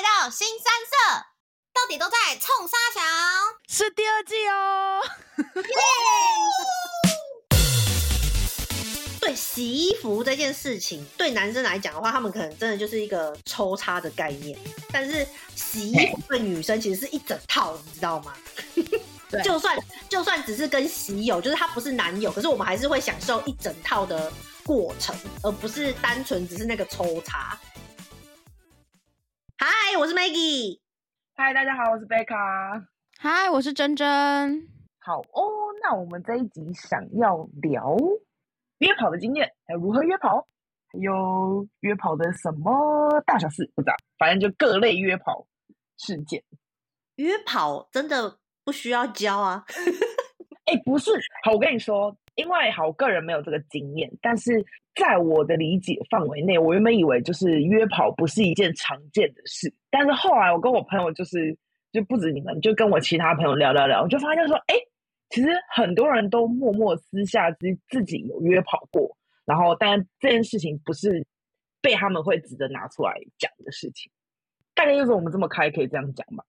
来到新三色，到底都在冲沙墙？是第二季哦。对洗衣服这件事情，对男生来讲的话，他们可能真的就是一个抽插的概念。但是洗衣服对女生其实是一整套，你知道吗？就算就算只是跟洗友，就是他不是男友，可是我们还是会享受一整套的过程，而不是单纯只是那个抽插。嗨，我是 Maggie。嗨，大家好，我是贝卡。嗨，我是珍珍。好哦，那我们这一集想要聊约跑的经验，还有如何约跑，还有约跑的什么大小事，不知道，反正就各类约跑事件。约跑真的。不需要教啊！哎、欸，不是，好，我跟你说，因为好，我个人没有这个经验，但是在我的理解范围内，我原本以为就是约跑不是一件常见的事，但是后来我跟我朋友就是就不止你们，就跟我其他朋友聊聊聊，我就发现说，哎、其实很多人都默默私下自自己有约跑过，然后但这件事情不是被他们会值得拿出来讲的事情，大概就是我们这么开，可以这样讲吧。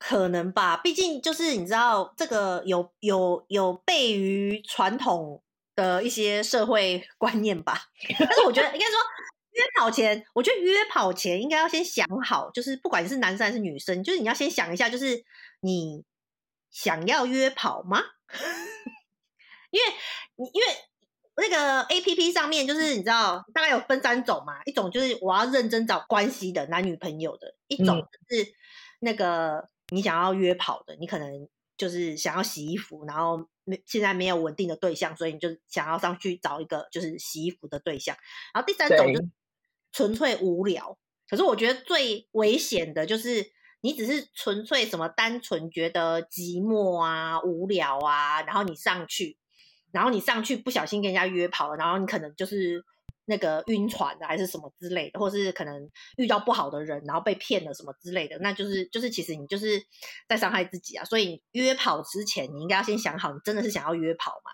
可能吧，毕竟就是你知道，这个有有有悖于传统的一些社会 观念吧。但是我觉得应该说，约跑前，我觉得约跑前应该要先想好，就是不管是男生还是女生，就是你要先想一下，就是你想要约跑吗？因为你因为那个 APP 上面就是你知道，大概有分三种嘛，一种就是我要认真找关系的男女朋友的，一种是那个。嗯你想要约跑的，你可能就是想要洗衣服，然后没现在没有稳定的对象，所以你就想要上去找一个就是洗衣服的对象。然后第三种就是纯粹无聊，可是我觉得最危险的就是你只是纯粹什么单纯觉得寂寞啊、无聊啊，然后你上去，然后你上去不小心跟人家约跑了，然后你可能就是。那个晕船的还是什么之类的，或是可能遇到不好的人，然后被骗了什么之类的，那就是就是其实你就是在伤害自己啊。所以约跑之前，你应该要先想好，你真的是想要约跑吗？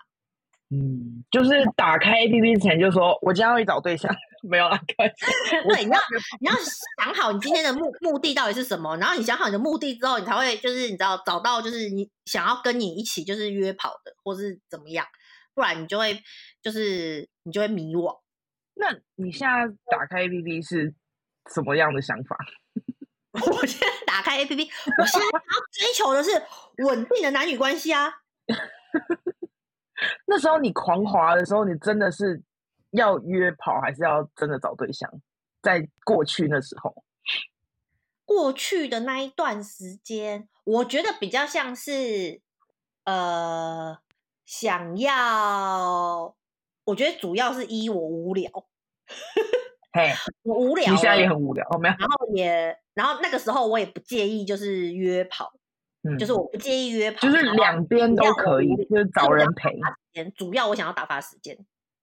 嗯，就是打开 APP 之前就说，我今天要去找对象，没有啊？对，你要你要想好你今天的目目的到底是什么，然后你想好你的目的之后，你才会就是你知道找到就是你想要跟你一起就是约跑的，或是怎么样，不然你就会就是你就会迷惘。那你现在打开 APP 是什么样的想法？我现在打开 APP，我现在要追求的是稳定的男女关系啊。那时候你狂滑的时候，你真的是要约跑，还是要真的找对象？在过去那时候，过去的那一段时间，我觉得比较像是呃，想要。我觉得主要是一我无聊，嘿，我无聊，你现在也很无聊，哦，没有。然后也，然后那个时候我也不介意，就是约跑，嗯，就是我不介意约跑，就是两边都可以，就是找人陪。主要我想要打发时间，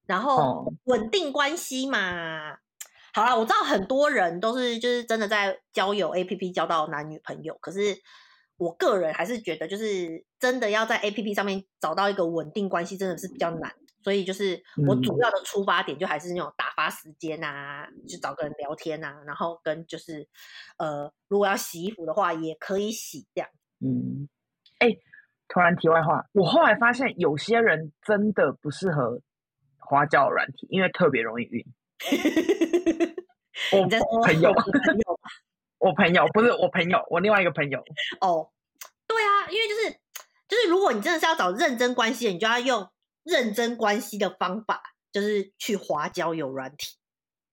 然后稳定关系嘛。哦，好啦，我知道很多人都是就是真的在交友 APP 交到男女朋友，可是我个人还是觉得，就是真的要在 APP 上面找到一个稳定关系，真的是比较难。所以就是我主要的出发点就还是那种打发时间啊，嗯、就找个人聊天啊，然后跟就是呃，如果要洗衣服的话也可以洗这样。嗯，哎、欸，突然题外话，我后来发现有些人真的不适合花椒软体，因为特别容易晕。我朋友，我朋友不是我朋友，我另外一个朋友。哦，对啊，因为就是就是如果你真的是要找认真关系的，你就要用。认真关系的方法就是去滑交友软体，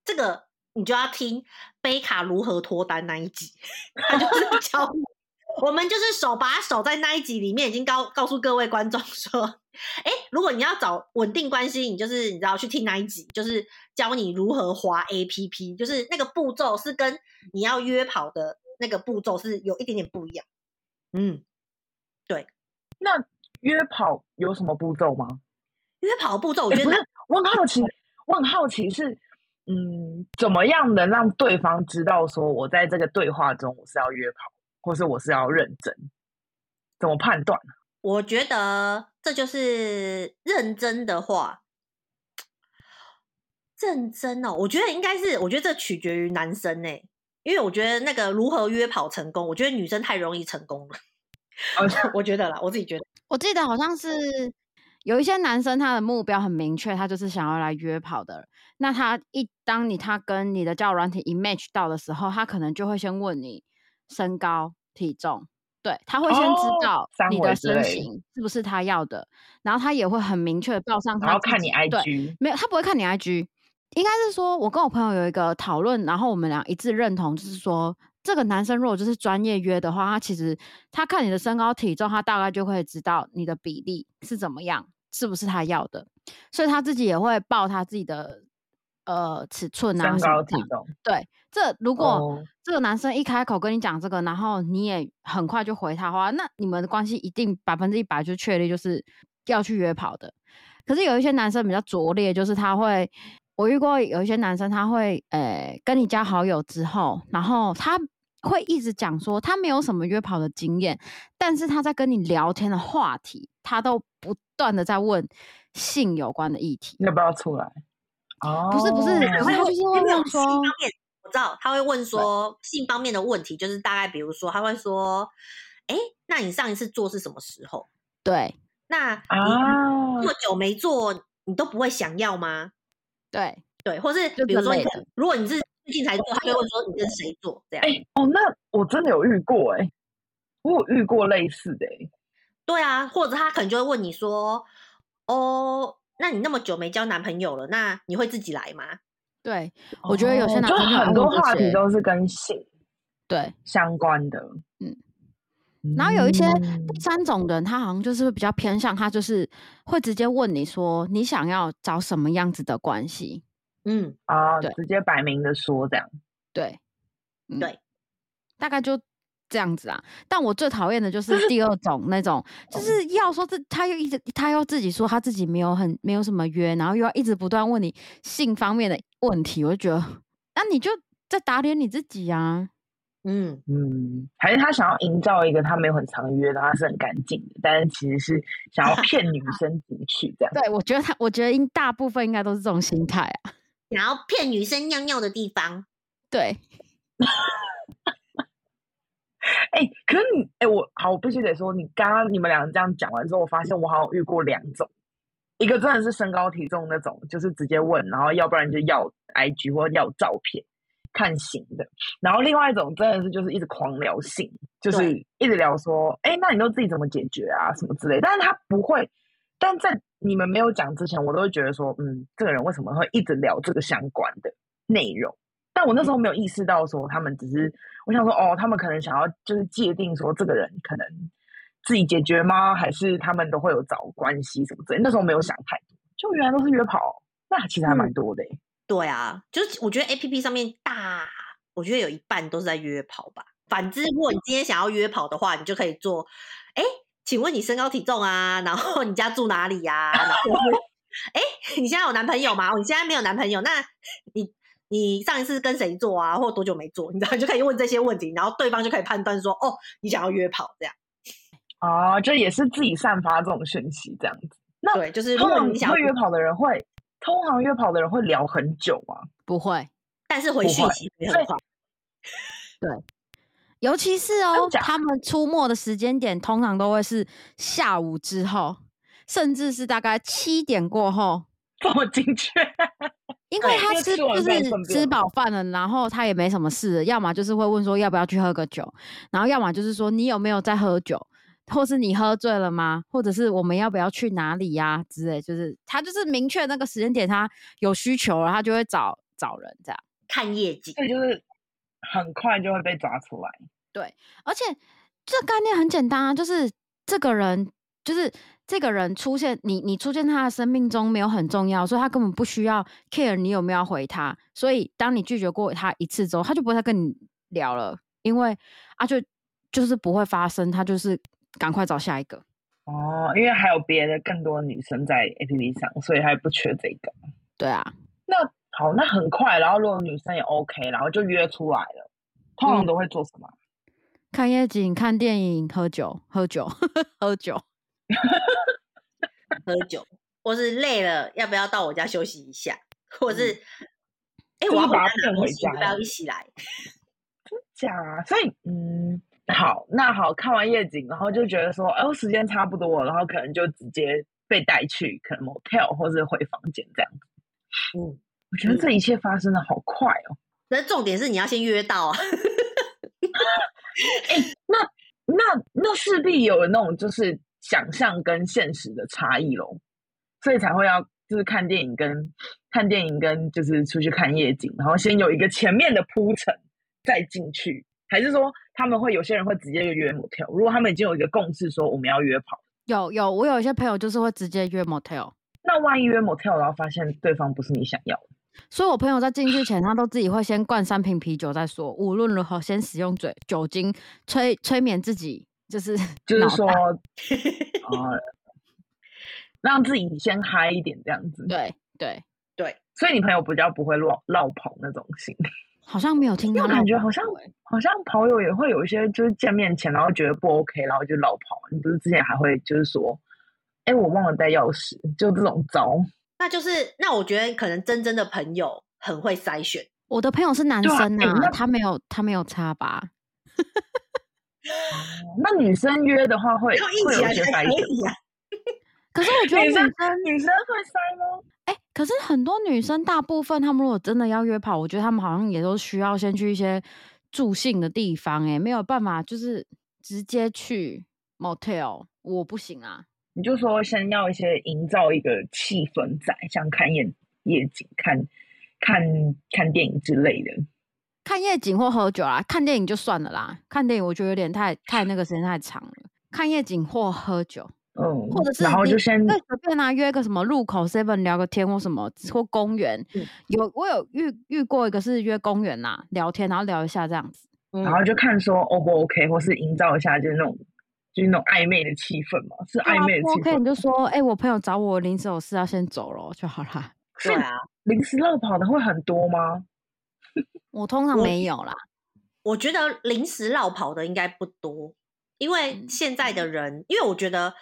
这个你就要听贝卡如何脱单那一集，他就是 教你。我们就是手把手在那一集里面已经告告诉各位观众说，哎，如果你要找稳定关系，你就是你知道去听那一集，就是教你如何滑 APP，就是那个步骤是跟你要约跑的那个步骤是有一点点不一样。嗯，对。那约跑有什么步骤吗？约跑步骤，我觉得、欸、我很好奇，我很好奇是，嗯，怎么样能让对方知道说我在这个对话中我是要约跑，或是我是要认真？怎么判断？我觉得这就是认真的话，认真哦。我觉得应该是，我觉得这取决于男生诶，因为我觉得那个如何约跑成功，我觉得女生太容易成功了。我觉得啦，我自己觉得，我记得好像是有一些男生他的目标很明确，他就是想要来约跑的。那他一当你他跟你的交友软体一 match 到的时候，他可能就会先问你身高体重。对，他会先知道你的身形是不是他要的，哦、然后他也会很明确的报上他。然后看你 IG，没有，他不会看你 IG，应该是说，我跟我朋友有一个讨论，然后我们俩一致认同，就是说，这个男生如果就是专业约的话，他其实他看你的身高体重，他大概就会知道你的比例是怎么样，是不是他要的，所以他自己也会报他自己的。呃，尺寸啊，身高体重，对，这如果这个男生一开口跟你讲这个，然后你也很快就回他的话，那你们的关系一定百分之一百就确立就是要去约跑的。可是有一些男生比较拙劣，就是他会，我遇过有一些男生，他会，呃，跟你加好友之后，然后他会一直讲说他没有什么约跑的经验，但是他在跟你聊天的话题，他都不断的在问性有关的议题，要不要出来？哦，不是不是，可是他就是会问说，我知道他会问说性方面的问题，就是大概比如说他会说，哎，那你上一次做是什么时候？对，那你这么久没做，你都不会想要吗？对对，或是比如说你如果你是最近才做，他就会问说你跟谁做这样？哎哦，那我真的有遇过哎，我有遇过类似的哎，对啊，或者他可能就会问你说，哦。那你那么久没交男朋友了，那你会自己来吗？对，我觉得有些男朋友、哦、很多话题都是跟性对相关的，嗯。然后有一些第三种人，他好像就是比较偏向，他就是会直接问你说，你想要找什么样子的关系？嗯啊，对，直接摆明的说这样，对，嗯、对，大概就。这样子啊，但我最讨厌的就是第二 种那种，就是要说这他又一直他又自己说他自己没有很没有什么约，然后又要一直不断问你性方面的问题，我就觉得那你就在打脸你自己啊。嗯嗯，还是他想要营造一个他没有很常约的，他是很干净的，但是其实是想要骗女生进去这样。对，我觉得他，我觉得应大部分应该都是这种心态啊，想要骗女生尿尿的地方。对。哎、欸，可是你哎、欸，我好，我必须得说，你刚刚你们两个这样讲完之后，我发现我好像遇过两种，一个真的是身高体重那种，就是直接问，然后要不然就要 IG 或要照片看型的，然后另外一种真的是就是一直狂聊性，就是一直聊说，哎、欸，那你都自己怎么解决啊，什么之类，但是他不会，但在你们没有讲之前，我都会觉得说，嗯，这个人为什么会一直聊这个相关的内容？但我那时候没有意识到说他们只是，我想说哦，他们可能想要就是界定说这个人可能自己解决吗？还是他们都会有找关系什么之类？那时候没有想太多，就原来都是约跑，那其实还蛮多的、嗯。对啊，就是我觉得 APP 上面大，我觉得有一半都是在约跑吧。反之，如果你今天想要约跑的话，你就可以做，哎，请问你身高体重啊？然后你家住哪里呀、啊？然后，哎，你现在有男朋友吗？你现在没有男朋友，那你。你上一次跟谁做啊，或多久没做？你知道，你就可以问这些问题，然后对方就可以判断说，哦，你想要约跑这样。哦，就也是自己散发这种讯息这样子。那对，就是如果你想会约跑的人会，通常约跑的人会聊很久吗？不会，但是回讯息也很快。对，尤其是哦，他们出没的时间点通常都会是下午之后，甚至是大概七点过后。这么精确。因为他吃就是吃饱饭了，然后他也没什么事，要么就是会问说要不要去喝个酒，然后要么就是说你有没有在喝酒，或是你喝醉了吗？或者是我们要不要去哪里呀、啊、之类，就是他就是明确那个时间点，他有需求了，他就会找找人这样看业绩，对，就是很快就会被抓出来。对，而且这概念很简单啊，就是这个人就是。这个人出现，你你出现他的生命中没有很重要，所以他根本不需要 care 你有没有回他。所以当你拒绝过他一次之后，他就不会再跟你聊了，因为啊就就是不会发生，他就是赶快找下一个。哦，因为还有别的更多女生在 APP 上，所以还不缺这个。对啊，那好，那很快，然后如果女生也 OK，然后就约出来了，通常都会做什么？嗯、看夜景、看电影、喝酒、喝酒、喝酒。喝酒，或是累了，要不要到我家休息一下？或是，哎、嗯，欸，我要把他骗回家，要不要一起来？假啊？所以嗯，好，那好看完夜景，然后就觉得说，哎，时间差不多，然后可能就直接被带去可能 motel 或者回房间这样子。嗯，我觉得这一切发生的好快哦。那重点是你要先约到啊。哎，那那那势必有那种就是想象跟现实的差异喽，所以才会要就是看电影跟看电影跟就是出去看夜景，然后先有一个前面的铺陈再进去，还是说他们会有些人会直接就约 motel？如果他们已经有一个共识说我们要约跑，有有我有一些朋友就是会直接约 motel，那万一约 motel 然后发现对方不是你想要的？所以，我朋友在进去前，他都自己会先灌三瓶啤酒再说。无论如何，先使用嘴酒精催催眠自己，就是 就是说，呃，让自己先嗨一点，这样子。对对对，所以你朋友比较不会落落跑那种型，好像没有听到。我感觉好像好像跑友也会有一些，就是见面前然后觉得不 OK，然后就老跑。你不是之前还会就是说，哎，我忘了带钥匙，就这种招。那就是，那我觉得可能真正的朋友很会筛选。我的朋友是男生啊，啊欸、他没有他没有差吧？那女生约的话会会有一些筛选、啊、可是我觉得女生女生会塞吗？哎、欸，可是很多女生大部分她们如果真的要约跑，我觉得她们好像也都需要先去一些助兴的地方、欸，哎，没有办法就是直接去 motel，我不行啊。你就说先要一些营造一个气氛在，像看夜夜景、看看看电影之类的。看夜景或喝酒啊，看电影就算了啦。看电影我觉得有点太太那个时间太长了。看夜景或喝酒，嗯，或者是然后就先随便啊约个什么路口 seven 聊个天或什么或公园。嗯、有我有遇遇过一个是约公园呐、啊、聊天，然后聊一下这样子，嗯、然后就看说 O 不 OK，或是营造一下就是那种。就是那种暧昧的气氛嘛，是暧昧的气氛。OK，你就说，哎、欸，我朋友找我临时有事要先走了就好了。对啊，临时绕跑的会很多吗？我通常没有啦。我，我觉得临时绕跑的应该不多，因为现在的人，嗯、因为我觉得，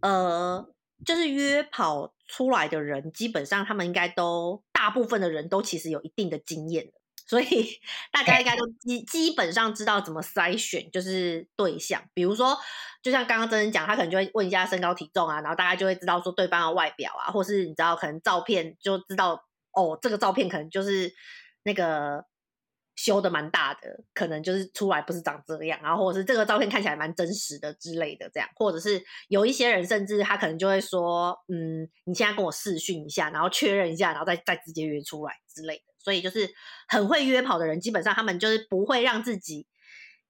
呃，就是约跑出来的人，基本上他们应该都大部分的人都其实有一定的经验。所以 大家应该都 基基本上知道怎么筛选，就是对象。比如说，就像刚刚真人讲，他可能就会问一下身高体重啊，然后大家就会知道说对方的外表啊，或是你知道可能照片就知道哦，这个照片可能就是那个修的蛮大的，可能就是出来不是长这样，然后或者是这个照片看起来蛮真实的之类的这样，或者是有一些人甚至他可能就会说，嗯，你现在跟我试训一下，然后确认一下，然后再再直接约出来之类的。所以就是很会约跑的人，基本上他们就是不会让自己，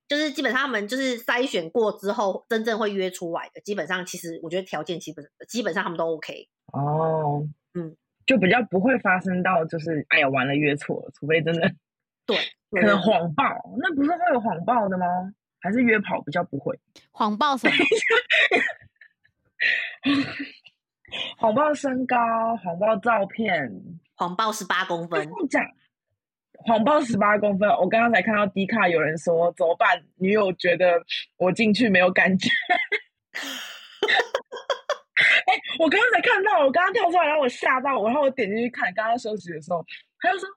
就是基本上他们就是筛选过之后，真正会约出来的，基本上其实我觉得条件基本基本上他们都 OK 哦，嗯，就比较不会发生到就是哎呀完了约错了，除非真的对，可能谎报，那不是会有谎报的吗？还是约跑比较不会 谎报什么？谎报身高，谎报照片。谎报十八公分，讲谎报十八公分。我刚刚才看到 D 卡有人说怎么办？女友觉得我进去没有感觉。哎、欸，我刚刚才看到，我刚刚跳出来，然后我吓到我，然后我点进去看，刚刚休息的时候，他就说，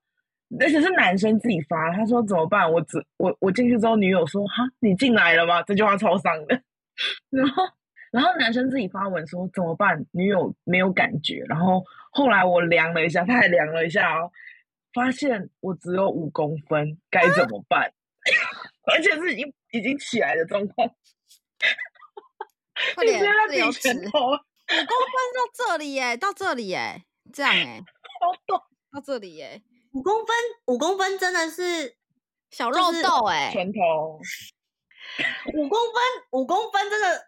而且是男生自己发，他说怎么办？我只我我进去之后，女友说哈，你进来了吗？这句话超伤的。然后。然后男生自己发文说怎么办？女友没有感觉。然后后来我量了一下，他还量了一下哦，发现我只有五公分，该怎么办？而且是已经已经起来的状况。快点，自由拳头，五公分到这里耶，到这里耶，这样耶，好短，到这里耶，五公分，五公分真的是小肉豆哎，拳头，五公分，五公分真的。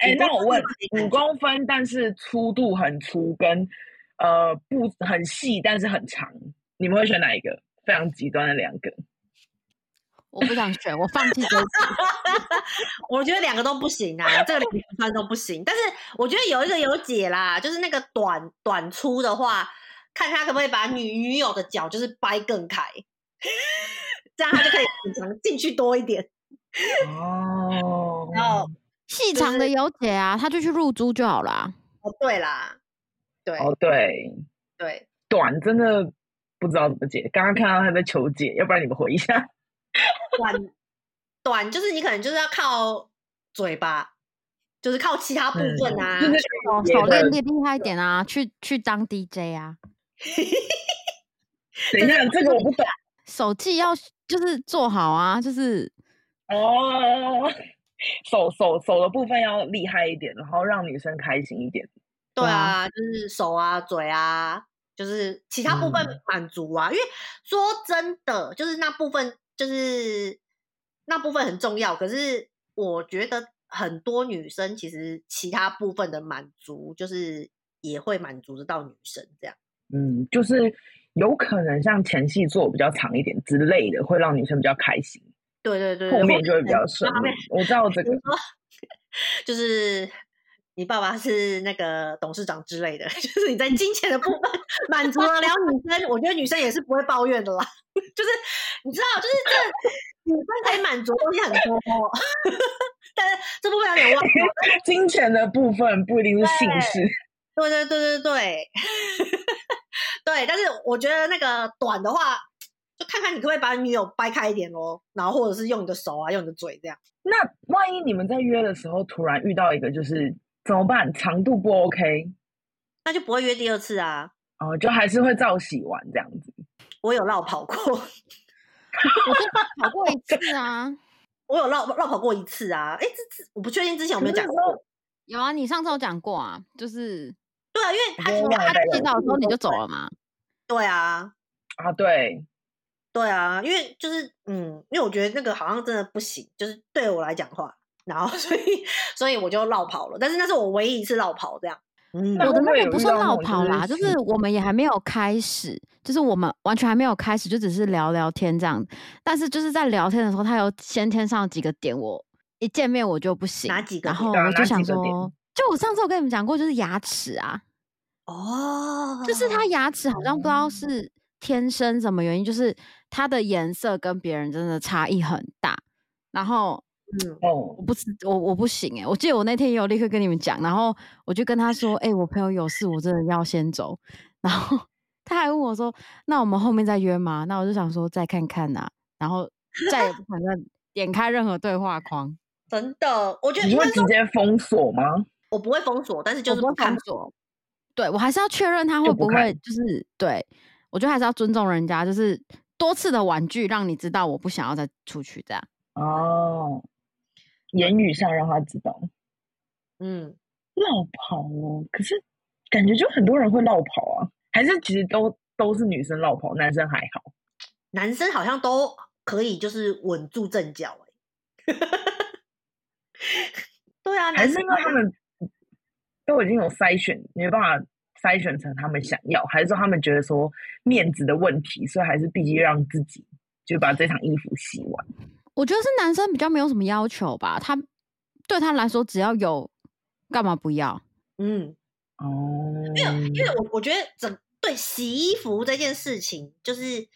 哎，那我问，五公分，但是粗度很粗，跟呃不很细，但是很长，你们会选哪一个？非常极端的两个。我不想选，我放弃这个。我觉得两个都不行啊，这个两个都不行。但是我觉得有一个有解啦，就是那个短短粗的话，看他可不可以把女女友的脚就是掰更开，这样他就可以隐藏进去多一点。哦，然后。细长的有解啊，他就去入珠就好啦。哦，对啦，对，哦，对，对，短真的不知道怎么解。刚刚看到他在求解，要不然你们回一下。短短就是你可能就是要靠嘴巴，就是靠其他部分啊，就是手手练练厉害一点啊，去去当 DJ 啊。等一下，这个我不懂。手技要就是做好啊，就是哦，手手手的部分要厉害一点，然后让女生开心一点。对啊，就是手啊、嘴啊，就是其他部分满足啊。嗯、因为说真的，就是那部分，就是那部分很重要。可是我觉得很多女生其实其他部分的满足，就是也会满足得到女生这样。嗯，就是。有可能像前戏做比较长一点之类的，会让女生比较开心。对对对，后面就会比较顺。我知道这个，就是你爸爸是那个董事长之类的，就是你在金钱的部分满足了了女生，我觉得女生也是不会抱怨的啦。就是你知道，就是这女生可以满足的东西很多，但是这部分有点忘了。金钱的部分不一定是性事。对对对对对。对，但是我觉得那个短的话，就看看你可不可以把女友掰开一点咯，然后或者是用你的手啊，用你的嘴这样。那万一你们在约的时候突然遇到一个，就是怎么办？长度不 OK，那就不会约第二次啊。哦，就还是会照洗完这样子。我有绕跑过，我就跑过一次啊。我有绕绕跑过一次啊。哎，这次我不确定之前有没有讲过。有啊，你上次有讲过啊，就是。对啊，因为他他洗澡的时候你就走了嘛。对啊，啊对，对啊，因为就是嗯，因为我觉得那个好像真的不行，就是对我来讲的话，然后 所以所以我就落跑了。但是那是我唯一一次落跑这样。嗯，我的那个不算落跑啦，就是我们也还没有开始，就是我们完全还没有开始，就只是聊聊天这样。但是就是在聊天的时候，他有先天上几个点，我一见面我就不行。哪几个？然后我就想说。就我上次我跟你们讲过，就是牙齿啊，哦，就是他牙齿好像不知道是天生什么原因，就是它的颜色跟别人真的差异很大。然后，嗯，哦，我不是我我不行哎，我记得我那天也有立刻跟你们讲，然后我就跟他说，哎、欸，我朋友有事，我真的要先走。然后 他还问我说，那我们后面再约吗？那我就想说再看看呐、啊，然后再也不可能点开任何对话框。真的，我觉得你会直接封锁吗？我不会封锁，但是就是不看锁。对，我还是要确认他会不会，就是对，我觉得还是要尊重人家，就是多次的婉拒，让你知道我不想要再出去这样。哦，言语上让他知道。嗯，落跑哦，可是感觉就很多人会落跑啊，还是其实都都是女生落跑，男生还好。男生好像都可以，就是稳住阵脚哎。对啊，还是因为他们。都已经有筛选，没办法筛选成他们想要，还是说他们觉得说面子的问题，所以还是必须让自己就把这场衣服洗完。我觉得是男生比较没有什么要求吧，他对他来说只要有，干嘛不要？嗯，哦，没有，因为我我觉得整对洗衣服这件事情，就是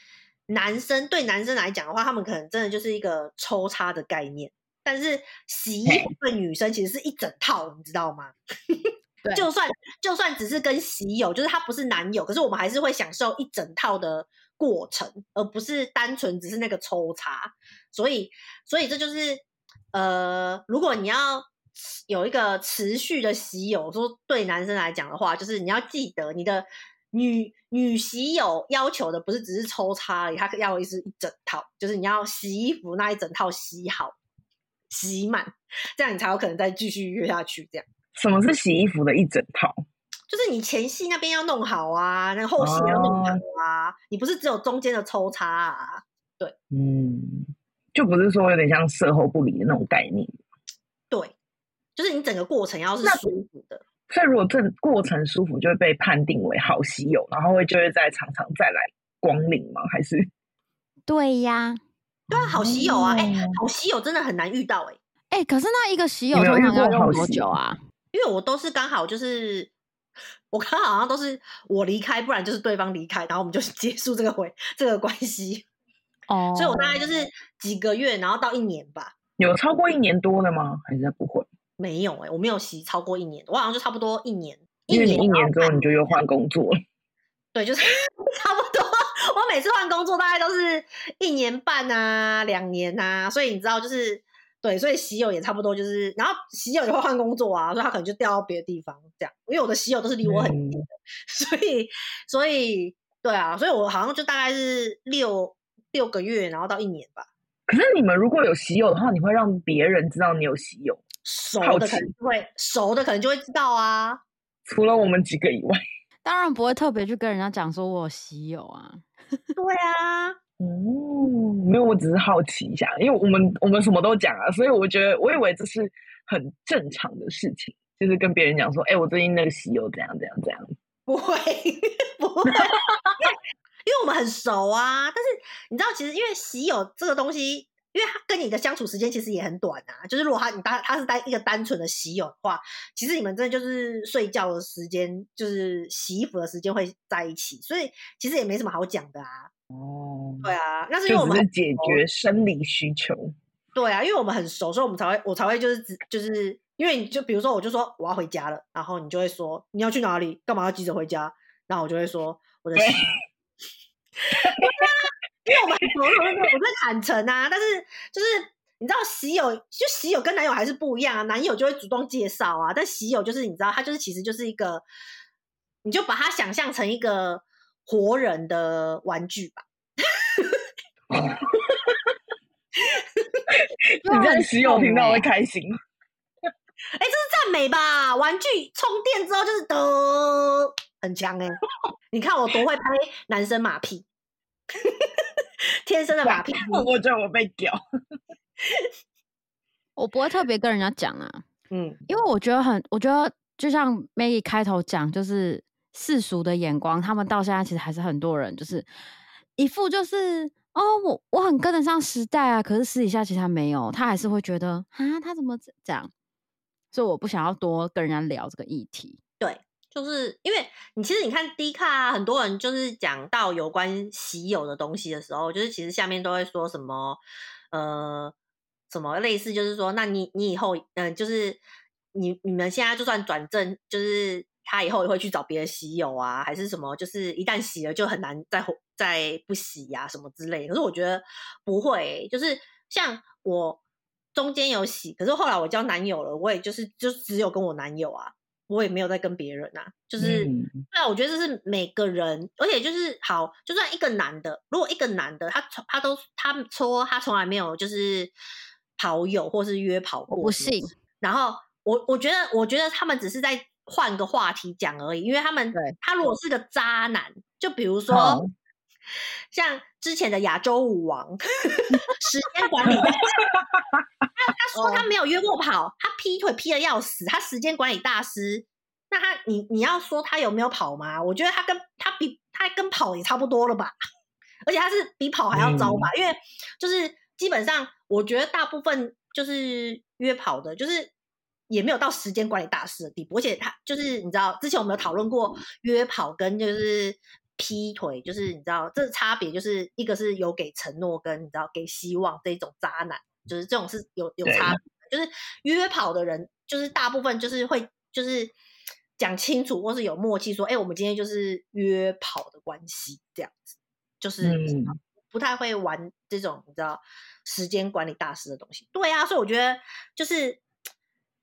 男生对男生来讲的话，他们可能真的就是一个抽插的概念，但是洗衣服 对女生其实是一整套，你知道吗？就算就算只是跟喜友，就是他不是男友，可是我们还是会享受一整套的过程，而不是单纯只是那个抽插。所以，所以这就是呃，如果你要有一个持续的喜友，说对男生来讲的话，就是你要记得你的女女喜友要求的不是只是抽插而已，他要的是一整套，就是你要洗衣服那一整套洗好、洗满，这样你才有可能再继续约下去，这样。什么是洗衣服的一整套？就是你前戏那边要弄好啊，那个后戏要弄好啊。哦、你不是只有中间的抽插啊？对，嗯，就不是说有点像售后不理的那种概念。对，就是你整个过程要是舒服的。所以如果这过程舒服，就会被判定为好稀有，然后会就会再常常再来光临吗？还是？对呀，对啊，好稀有啊！哎、欸，好稀有真的很难遇到哎、欸。哎、欸，可是那一个喜友通常要用多久啊？因为我都是刚好就是，我刚好好像都是我离开，不然就是对方离开，然后我们就结束这个回这个关系。哦，oh. 所以我大概就是几个月，然后到一年吧。有超过一年多的吗？还是不会？没有哎、欸，我没有习超过一年，我好像就差不多一年。因为你一年之后你就又换工作了。对，就是 差不多。我每次换工作大概都是一年半啊，两年啊，所以你知道就是对，所以喜友也差不多就是，然后喜友也会换工作啊，所以他可能就调到别的地方这样，因为我的喜友都是离我很近的，嗯、所以所以对啊，所以我好像就大概是六六个月，然后到一年吧。可是你们如果有喜友的话，你会让别人知道你有喜友？熟的可能就会熟的可能就会知道啊。除了我们几个以外，当然不会特别去跟人家讲说我有喜友啊。对啊，嗯，没有，我只是好奇一下，因为我们我们什么都讲啊，所以我觉得我以为这是很正常的事情，就是跟别人讲说，哎、欸，我最近那个喜友怎样怎样怎样。不会，不会，因为我们很熟啊。但是你知道，其实因为喜友这个东西。因为他跟你的相处时间其实也很短啊，就是如果他你单他是单一个单纯的喜友的话，其实你们真的就是睡觉的时间，就是洗衣服的时间会在一起，所以其实也没什么好讲的啊。哦，对啊，那是因为我们解决生理需求。对啊，因为我们很熟，所以我们才会我才会就是就是因为你就比如说我就说我要回家了，然后你就会说你要去哪里，干嘛要急着回家？然后我就会说我的。因为我们很熟，我在坦诚啊，但是就是你知道，喜友就喜友跟男友还是不一样啊，男友就会主动介绍啊，但喜友就是你知道，他就是其实就是一个，你就把他想象成一个活人的玩具吧。你让喜友听到会开心。哎、欸，这是赞美吧？玩具充电之后就是得很强哎、欸，你看我多会拍男生马屁。天生的马屁，我觉得我被屌。我不会特别跟人家讲啊，嗯，因为我觉得很，我觉得就像 Maggie 开头讲，就是世俗的眼光，他们到现在其实还是很多人，就是一副就是哦，我我很跟得上时代啊，可是私底下其实他没有，他还是会觉得啊，他怎么这样？所以我不想要多跟人家聊这个议题。对。就是因为你其实你看 D 卡啊，很多人就是讲到有关喜有的东西的时候，就是其实下面都会说什么呃什么类似，就是说，那你你以后嗯、就是你你们现在就算转正，就是他以后也会去找别的洗友啊，还是什么，就是一旦洗了就很难再再不洗呀、啊、什么之类的。可是我觉得不会、欸，就是像我中间有洗，可是后来我交男友了，我也就是就只有跟我男友啊。我也没有在跟别人啊，就是，对啊，我觉得这是每个人，而且就是好，就算一个男的，如果一个男的他从他都他说他从来没有就是跑友或是约跑过，不信。然后我我觉得我觉得他们只是在换个话题讲而已，因为他们他如果是个渣男，就比如说像之前的亚洲舞王 时间管理。他说他没有约过跑，他劈腿劈的要死，他时间管理大师。那他你你要说他有没有跑吗？我觉得他跟他比他跟跑也差不多了吧，而且他是比跑还要糟吧，嗯、因为就是基本上我觉得大部分就是约跑的，就是也没有到时间管理大师的地步，而且他就是你知道之前我们有讨论过约跑跟就是劈腿，就是你知道这差别就是一个是有给承诺跟你知道给希望这种渣男。就是这种是有有差别，就是约跑的人，就是大部分就是会就是讲清楚或是有默契说，哎、欸，我们今天就是约跑的关系这样子，就是不太会玩这种你知道时间管理大师的东西。对啊，所以我觉得就是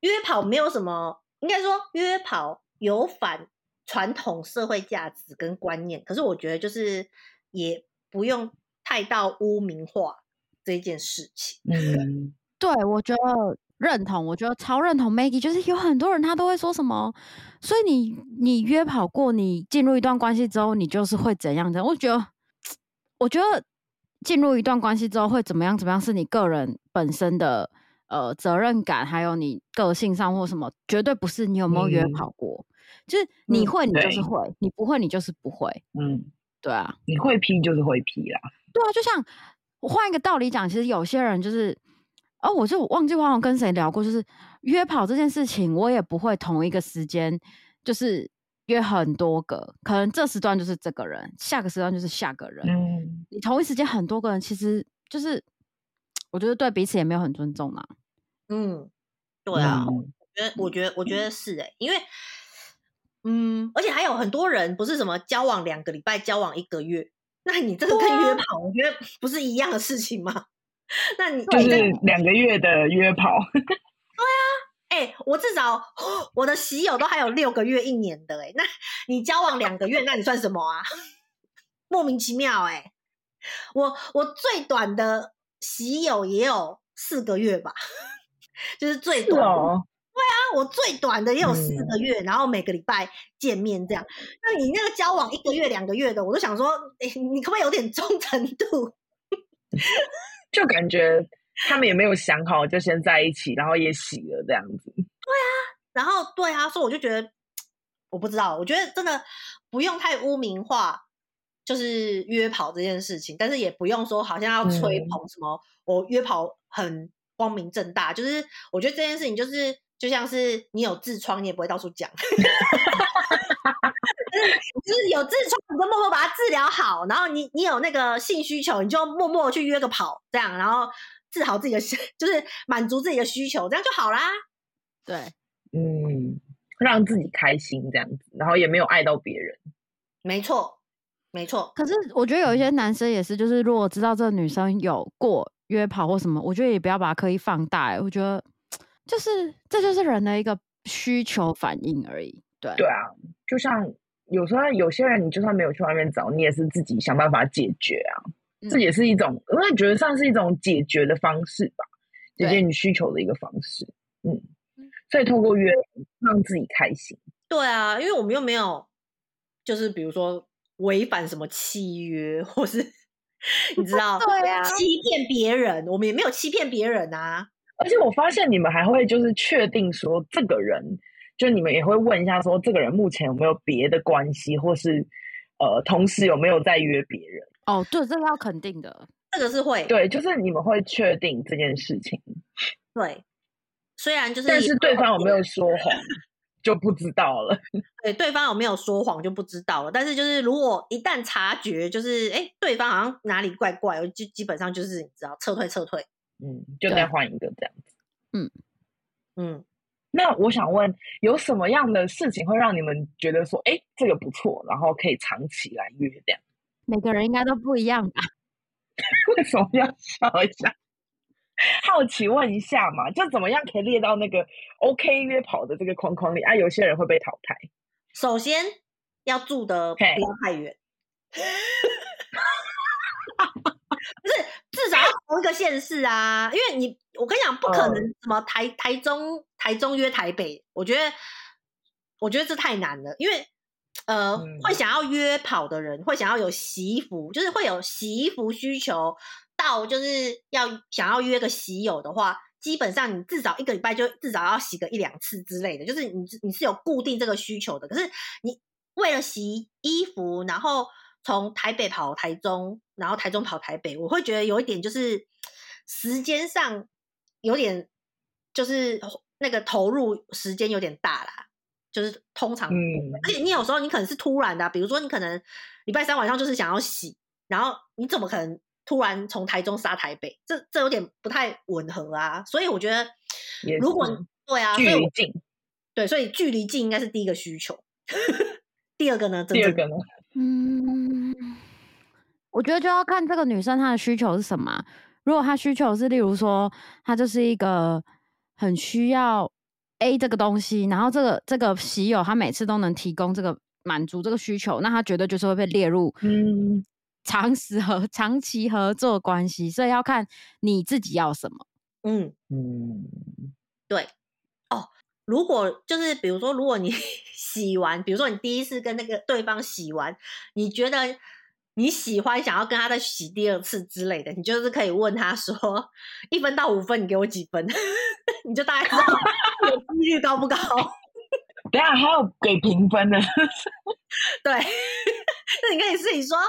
约跑没有什么，应该说约跑有反传统社会价值跟观念，可是我觉得就是也不用太到污名化。这件事情，嗯，对，我觉得认同，我觉得超认同。Maggie 就是有很多人他都会说什么，所以你你约跑过，你进入一段关系之后，你就是会怎样的？我觉得，我觉得进入一段关系之后会怎么样？怎么样是你个人本身的呃责任感，还有你个性上或什么，绝对不是你有没有约跑过。嗯、就是你会，你就是会；你不会，你就是不会。嗯，对啊，你会批就是会批啦。对啊，就像。我换一个道理讲，其实有些人就是，哦，我就忘记忘了跟谁聊过，就是约跑这件事情，我也不会同一个时间，就是约很多个，可能这时段就是这个人，下个时段就是下个人。嗯，你同一时间很多个人，其实就是我觉得对彼此也没有很尊重嘛。嗯，对啊，嗯、我觉得，我觉得，我觉得是哎、欸，因为，嗯，而且还有很多人不是什么交往两个礼拜，交往一个月。那你这个跟约跑，我觉得不是一样的事情吗？那你就是两个月的约跑。对啊，哎、欸，我至少我的喜友都还有六个月、一年的、欸，哎，那你交往两个月，那你算什么啊？莫名其妙、欸，哎，我我最短的喜友也有四个月吧，就是最短。哦、对啊，我最短的也有四个月，嗯、然后每个礼拜见面这样。那你那个交往一个月、两个月的，我都想说，哎、欸，你可不可以有点忠诚度？就感觉他们也没有想好，就先在一起，然后也洗了这样子。对啊，然后对啊，所以我就觉得，我不知道，我觉得真的不用太污名化，就是约跑这件事情，但是也不用说好像要吹捧什么，嗯、我约跑很光明正大。就是我觉得这件事情，就是就像是你有痔疮，你也不会到处讲。就是有痔疮，你就默默把它治疗好。然后你你有那个性需求，你就默默去约个跑，这样，然后治好自己的，就是满足自己的需求，这样就好啦。对，嗯，让自己开心这样子，然后也没有爱到别人。没错，没错。可是我觉得有一些男生也是，就是如果知道这个女生有过约跑或什么，我觉得也不要把它刻意放大。我觉得就是这就是人的一个需求反应而已。对，对啊，就像。有时候有些人，你就算没有去外面找，你也是自己想办法解决啊。嗯、这也是一种，我也觉得算是一种解决的方式吧，解决你需求的一个方式。嗯，所以透过约让自己开心。对啊，因为我们又没有，就是比如说违反什么契约，或是你知道，对啊，欺骗别人，我们也没有欺骗别人啊。而且我发现你们还会就是确定说这个人。就你们也会问一下，说这个人目前有没有别的关系，或是呃，同时有没有在约别人？哦，对，这个要肯定的，这个是会。对，就是你们会确定这件事情。对，虽然就是，但是对方有没有说谎就不知道了。对，对方有没有说谎就不知道了。但是就是如果一旦察觉，就是哎，对方好像哪里怪怪，就基本上就是你知道，撤退撤退。嗯，就再换一个这样子。嗯嗯。嗯那我想问，有什么样的事情会让你们觉得说，哎，这个不错，然后可以长期来约这样？每个人应该都不一样吧？为什么要笑一下？好奇问一下嘛，就怎么样可以列到那个 OK 约跑的这个框框里啊？有些人会被淘汰。首先要住的不要太远。不是，至少要同一个县市啊！因为你，我跟你讲，不可能什么台台中台中约台北，我觉得我觉得这太难了。因为呃，嗯、会想要约跑的人，会想要有洗衣服，就是会有洗衣服需求到，就是要想要约个喜友的话，基本上你至少一个礼拜就至少要洗个一两次之类的，就是你你是有固定这个需求的。可是你为了洗衣服，然后。从台北跑台中，然后台中跑台北，我会觉得有一点就是时间上有点就是那个投入时间有点大啦，就是通常，嗯，而且你有时候你可能是突然的啊，比如说你可能礼拜三晚上就是想要洗，然后你怎么可能突然从台中杀台北？这这有点不太吻合啊，所以我觉得如果对啊，距离近，对，所以距离近应该是第一个需求。第二个呢？第二个呢？嗯，我觉得就要看这个女生她的需求是什么。如果她需求是，例如说，她就是一个很需要 A 这个东西，然后这个这个喜友她每次都能提供这个满足这个需求，那她绝对就是会被列入嗯长时和长期合作关系。所以要看你自己要什么。嗯嗯，对哦。如果就是比如说，如果你 洗完，比如说你第一次跟那个对方洗完，你觉得你喜欢，想要跟他再洗第二次之类的，你就是可以问他说，一分到五分，你给我几分？你就大概知道几率高不高？等下还有给评分的，对，那你可以自己说，哎，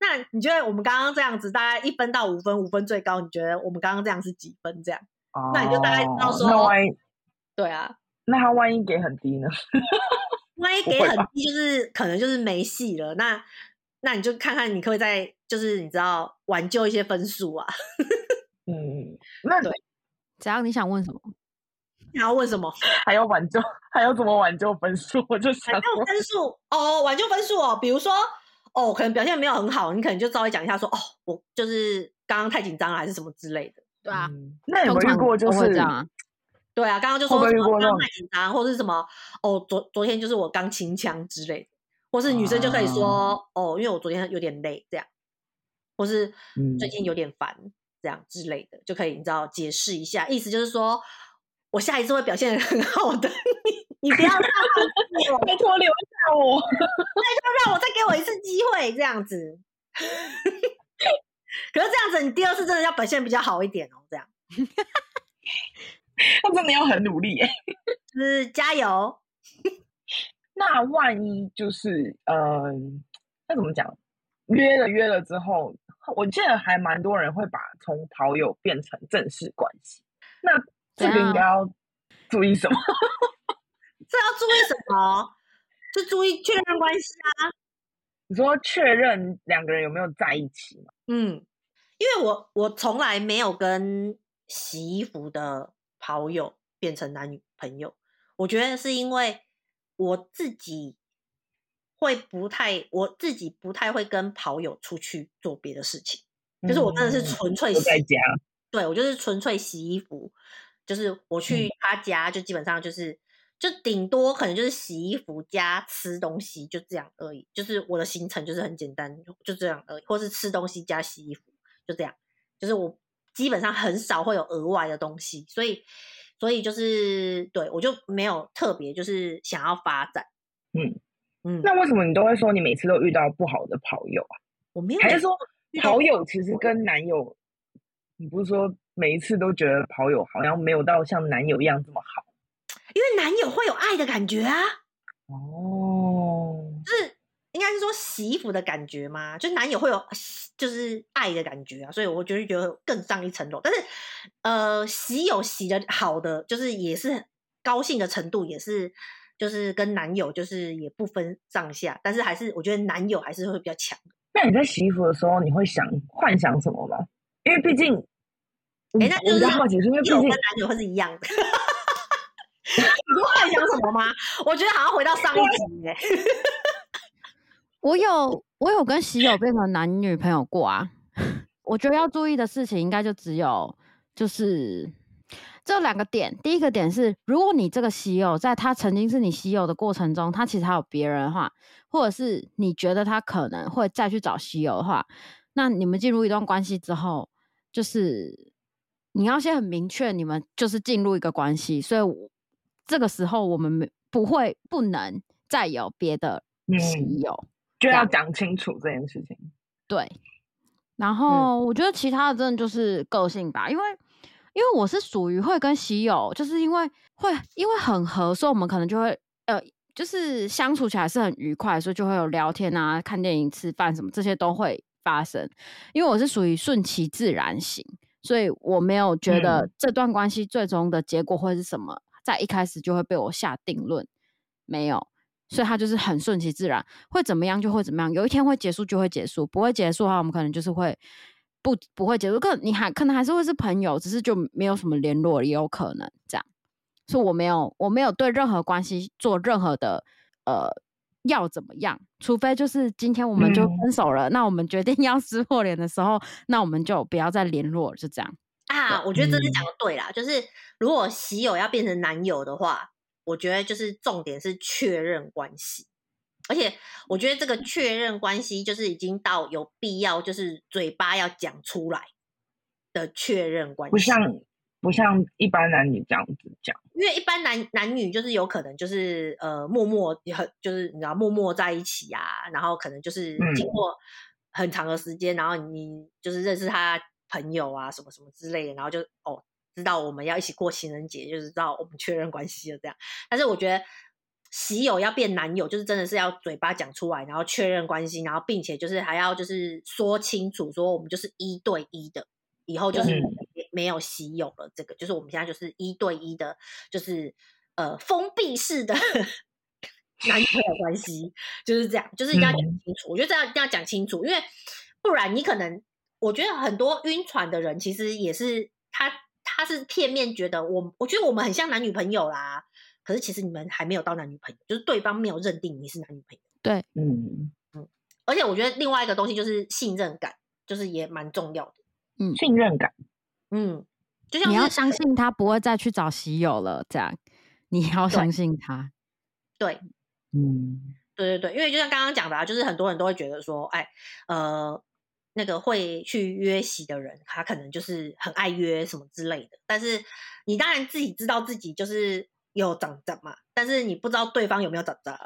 那你觉得我们刚刚这样子，大概一分到五分，五分最高，你觉得我们刚刚这样是几分？这样，哦、那你就大概知道说，对啊。那他万一给很低呢？万一给很低，就是可能就是没戏了。那那你就看看你可不可以再就是你知道挽救一些分数啊？嗯，那对，只要你想问什么？你要问什么？还要挽救？还要怎么挽救分数？我就想挽救分数哦，挽救分数哦。比如说哦，可能表现没有很好，你可能就稍微讲一下说，哦，我就是刚刚太紧张了，还是什么之类的，对啊。嗯、那有没有遇过就是这样啊？对啊，刚刚就说刚刚太紧张，或者是什么哦，昨昨天就是我刚清枪之类的，或是女生就可以说、啊、哦，因为我昨天有点累这样，或是最近有点烦、嗯、这样之类的，就可以你知道解释一下，意思就是说我下一次会表现得很好的。你不要让我，拜托留下我，拜托让我再给我一次机会，这样子。可是这样子，你第二次真的要表现比较好一点哦，这样。那真的要很努力耶，就是加油。那万一就是，嗯、呃，那怎么讲？约了约了之后，我记得还蛮多人会把从跑友变成正式关系。那这个应该要注意什么？这要注意什么？就注意确认关系啊！你说确认两个人有没有在一起吗？嗯，因为我我从来没有跟洗衣服的跑友变成男女朋友。我觉得是因为我自己会不太，我自己不太会跟跑友出去做别的事情。嗯、就是我真的是纯粹洗在家，对，我就是纯粹洗衣服。就是我去他家，就基本上就是。就顶多可能就是洗衣服加吃东西，就这样而已。就是我的行程就是很简单，就这样而已。或是吃东西加洗衣服，就这样。就是我基本上很少会有额外的东西，所以所以就是对我就没有特别就是想要发展。嗯嗯。那为什么你都会说你每次都遇到不好的跑友啊？我没有，还是说跑友其实跟男友，你不是说每一次都觉得跑友好像没有到像男友一样这么好？因为男友会有爱的感觉啊，哦，就是应该是说洗衣服的感觉嘛，就男友会有就是爱的感觉啊，所以我觉得觉得更上一层楼。但是呃，洗有洗的好的，就是也是高兴的程度，也是就是跟男友就是也不分上下，但是还是我觉得男友还是会比较强。那你在洗衣服的时候，你会想幻想什么吗？因为毕竟，哎、欸，那就是好奇，因为有跟男友会是一样的。你不幻想什么吗？我觉得好像回到上一集耶。我有我有跟喜友变成男女朋友过啊。我觉得要注意的事情应该就只有就是这两个点。第一个点是，如果你这个喜友在他曾经是你喜友的过程中，他其实还有别人的话，或者是你觉得他可能会再去找喜友的话，那你们进入一段关系之后，就是你要先很明确，你们就是进入一个关系，所以。这个时候，我们没不会不能再有别的喜友，嗯，就要讲清楚这件事情。对，然后我觉得其他的真的就是个性吧，因为因为我是属于会跟喜友，就是因为会因为很合，所以我们可能就会呃，就是相处起来是很愉快，所以就会有聊天啊、看电影、吃饭什么这些都会发生。因为我是属于顺其自然型，所以我没有觉得这段关系最终的结果会是什么。在一开始就会被我下定论，没有，所以他就是很顺其自然，会怎么样就会怎么样。有一天会结束就会结束，不会结束的话，我们可能就是会不不会结束。可你还可能还是会是朋友，只是就没有什么联络，也有可能这样。所以我没有我没有对任何关系做任何的呃要怎么样，除非就是今天我们就分手了，嗯、那我们决定要 撕破脸的时候，那我们就不要再联络，就这样。啊，我觉得这是讲的对啦，嗯、就是如果喜友要变成男友的话，我觉得就是重点是确认关系，而且我觉得这个确认关系就是已经到有必要，就是嘴巴要讲出来的确认关系，不像。不像一般男女这样子讲，因为一般男男女就是有可能就是呃默默很就是你知道默默在一起啊，然后可能就是经过很长的时间，嗯、然后你就是认识他。朋友啊，什么什么之类的，然后就哦，知道我们要一起过情人节，就是知道我们确认关系了这样。但是我觉得喜友要变男友，就是真的是要嘴巴讲出来，然后确认关系，然后并且就是还要就是说清楚，说我们就是一对一的，以后就是没有喜友了。这个就是我们现在就是一对一的，就是呃封闭式的 男女朋友关系，就是这样，就是一定要讲清楚。我觉得这样一定要讲清楚，因为不然你可能。我觉得很多晕船的人其实也是他，他是片面觉得我，我觉得我们很像男女朋友啦。可是其实你们还没有到男女朋友，就是对方没有认定你是男女朋友。对，嗯嗯。而且我觉得另外一个东西就是信任感，就是也蛮重要的。嗯，信任感。嗯，就像你要相信他不会再去找喜友了，这样你要相信他。对，嗯，对对对，因为就像刚刚讲的啊，就是很多人都会觉得说，哎，呃，那个会去约喜的人，他可能就是很爱约什么之类的。但是你当然自己知道自己就是有长长嘛，但是你不知道对方有没有长长，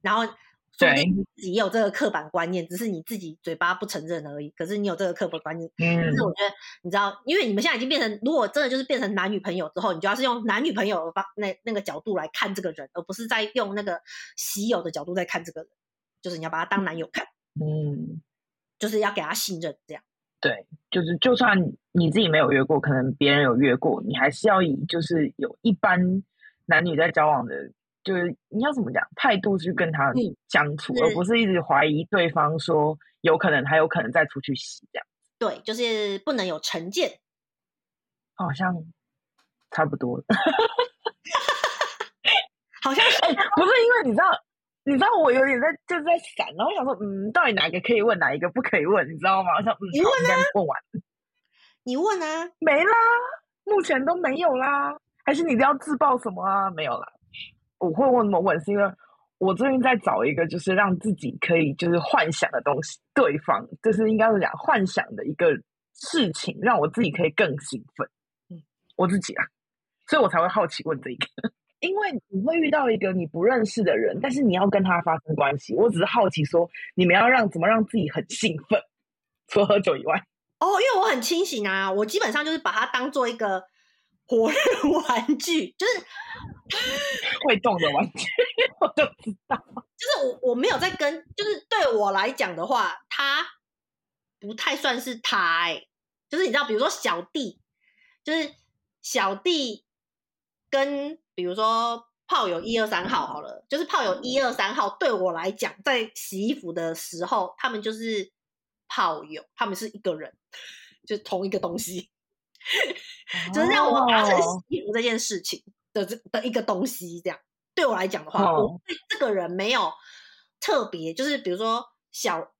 然后。对，自己也有这个刻板观念，只是你自己嘴巴不承认而已。可是你有这个刻板观念，嗯，但是我觉得你知道，因为你们现在已经变成，如果真的就是变成男女朋友之后，你就要是用男女朋友的方那那个角度来看这个人，而不是在用那个喜友的角度在看这个人，就是你要把他当男友看，嗯，就是要给他信任，这样。对，就是就算你自己没有约过，可能别人有约过，你还是要以就是有一般男女在交往的。就是你要怎么讲态度去跟他相处，嗯、而不是一直怀疑对方，说有可能还有可能再出去洗这样。对，就是不能有成见。好像差不多。好像是、欸，不是因为你知道，你知道我有点在就是在闪，然后我想说，嗯，到底哪个可以问，哪一个不可以问，你知道吗？我想，嗯，你问啊，问完，你问啊，没啦，目前都没有啦，还是你都要自爆什么啊？没有啦。我会问那么问，是因为我最近在找一个，就是让自己可以就是幻想的东西。对方就是应该是讲幻想的一个事情，让我自己可以更兴奋。嗯，我自己啊，所以我才会好奇问这一个，因为你会遇到一个你不认识的人，但是你要跟他发生关系。我只是好奇说，你们要让怎么让自己很兴奋？除了喝酒以外，哦，因为我很清醒啊，我基本上就是把它当做一个。活人玩具就是 会动的玩具，我都知道。就是我我没有在跟，就是对我来讲的话，他不太算是他哎、欸。就是你知道，比如说小弟，就是小弟跟比如说炮友一二三号好了，就是炮友一二三号对我来讲，在洗衣服的时候，他们就是炮友，他们是一个人，就是同一个东西。就是让我达成洗衣服这件事情的这的一个东西，这样对我来讲的话，oh. 我对这个人没有特别，就是比如说小，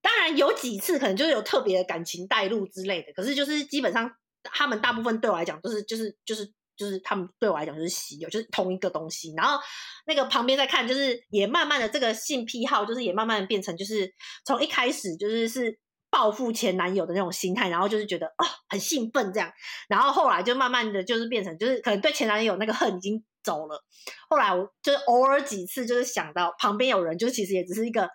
当然有几次可能就是有特别的感情带入之类的，可是就是基本上他们大部分对我来讲都是就是就是就是他们对我来讲就是稀有，就是同一个东西。然后那个旁边在看，就是也慢慢的这个性癖好，就是也慢慢的变成就是从一开始就是是。报复前男友的那种心态，然后就是觉得哦很兴奋这样，然后后来就慢慢的就是变成就是可能对前男友那个恨已经走了。后来我就是偶尔几次就是想到旁边有人，就其实也只是一个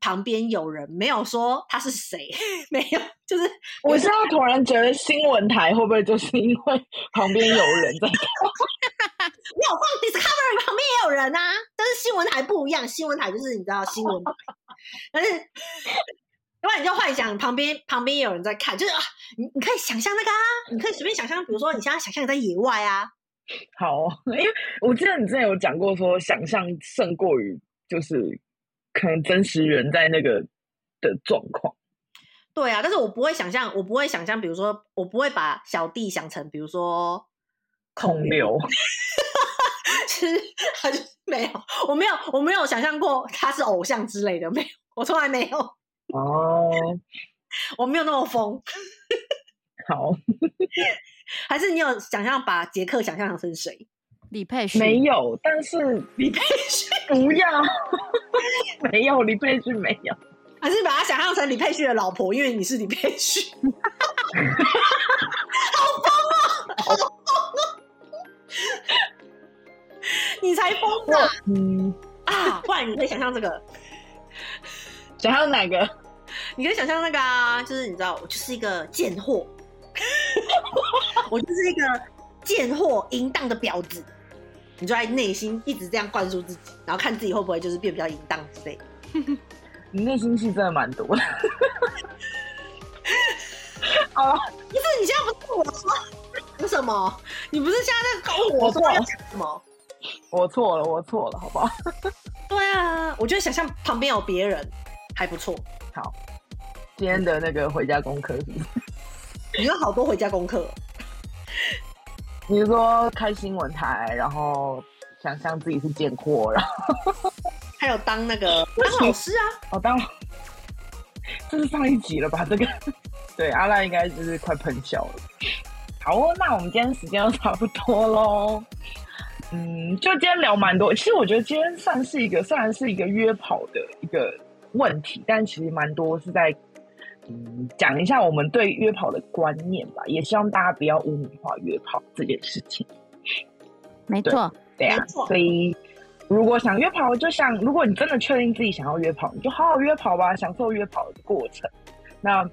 旁边有人，没有说他是谁，没有，就是我现在突然觉得新闻台会不会就是因为旁边有人？没有放 Discovery 旁边也有人啊，但是新闻台不一样，新闻台就是你知道新闻台，但是。另外，你就幻想旁边旁边有人在看，就是啊，你你可以想象那个啊，你可以随便想象，比如说你现在想象你在野外啊。好，因为我记得你之前有讲过，说想象胜过于就是可能真实人在那个的状况。对啊，但是我不会想象，我不会想象，比如说我不会把小弟想成，比如说孔刘，其实还是没有，我没有，我没有想象过他是偶像之类的，没有，我从来没有。哦，我没有那么疯。好，还是你有想象把杰克想象成谁？李佩旭没有，但是 李佩旭不要，没有李佩旭没有，还是把他想象成李佩旭的老婆，因为你是李佩旭。好疯啊！好疯啊！你才疯呢！嗯啊，不然你可以想象这个，想象哪个？你可以想象那个啊，就是你知道，我就是一个贱货，我就是一个贱货淫荡的婊子，你就在内心一直这样灌输自己，然后看自己会不会就是变比较淫荡之类。你内心戏真的蛮多的。哦，不是，你现在不是我说有什么？你不是现在在搞我说要讲什么？我错了，我错了，好不好？对啊，我觉得想象旁边有别人还不错。好，今天的那个回家功课是不是？你有好多回家功课。比如说开新闻台，然后想象自己是贱货，然后 还有当那个当老师啊，哦，当这是上一集了吧？这个 对阿赖应该就是快喷笑了。好哦，那我们今天时间都差不多喽。嗯，就今天聊蛮多。其实我觉得今天算是一个，虽然是一个约跑的一个问题，但其实蛮多是在嗯讲一下我们对约跑的观念吧。也希望大家不要污名化约跑这件事情。没错，对啊。所以如果想约跑，就想如果你真的确定自己想要约跑，你就好好约跑吧，享受约跑的过程。那。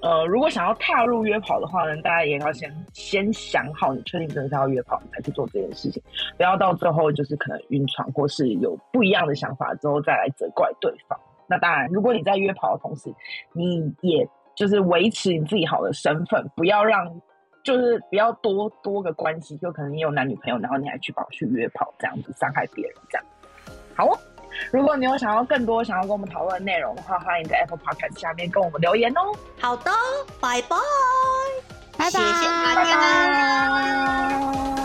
呃，如果想要踏入约跑的话呢，大家也要先先想好，你确定真的是要约跑，你才去做这件事情，不要到最后就是可能晕船或是有不一样的想法之后再来责怪对方。那当然，如果你在约跑的同时，你也就是维持你自己好的身份，不要让就是不要多多个关系，就可能你有男女朋友，然后你还去跑去约跑，这样子伤害别人，这样好哦。如果你有想要更多想要跟我们讨论的内容的话，欢迎在 Apple Podcast 下面跟我们留言哦。好的，拜拜，拜拜，谢谢大家。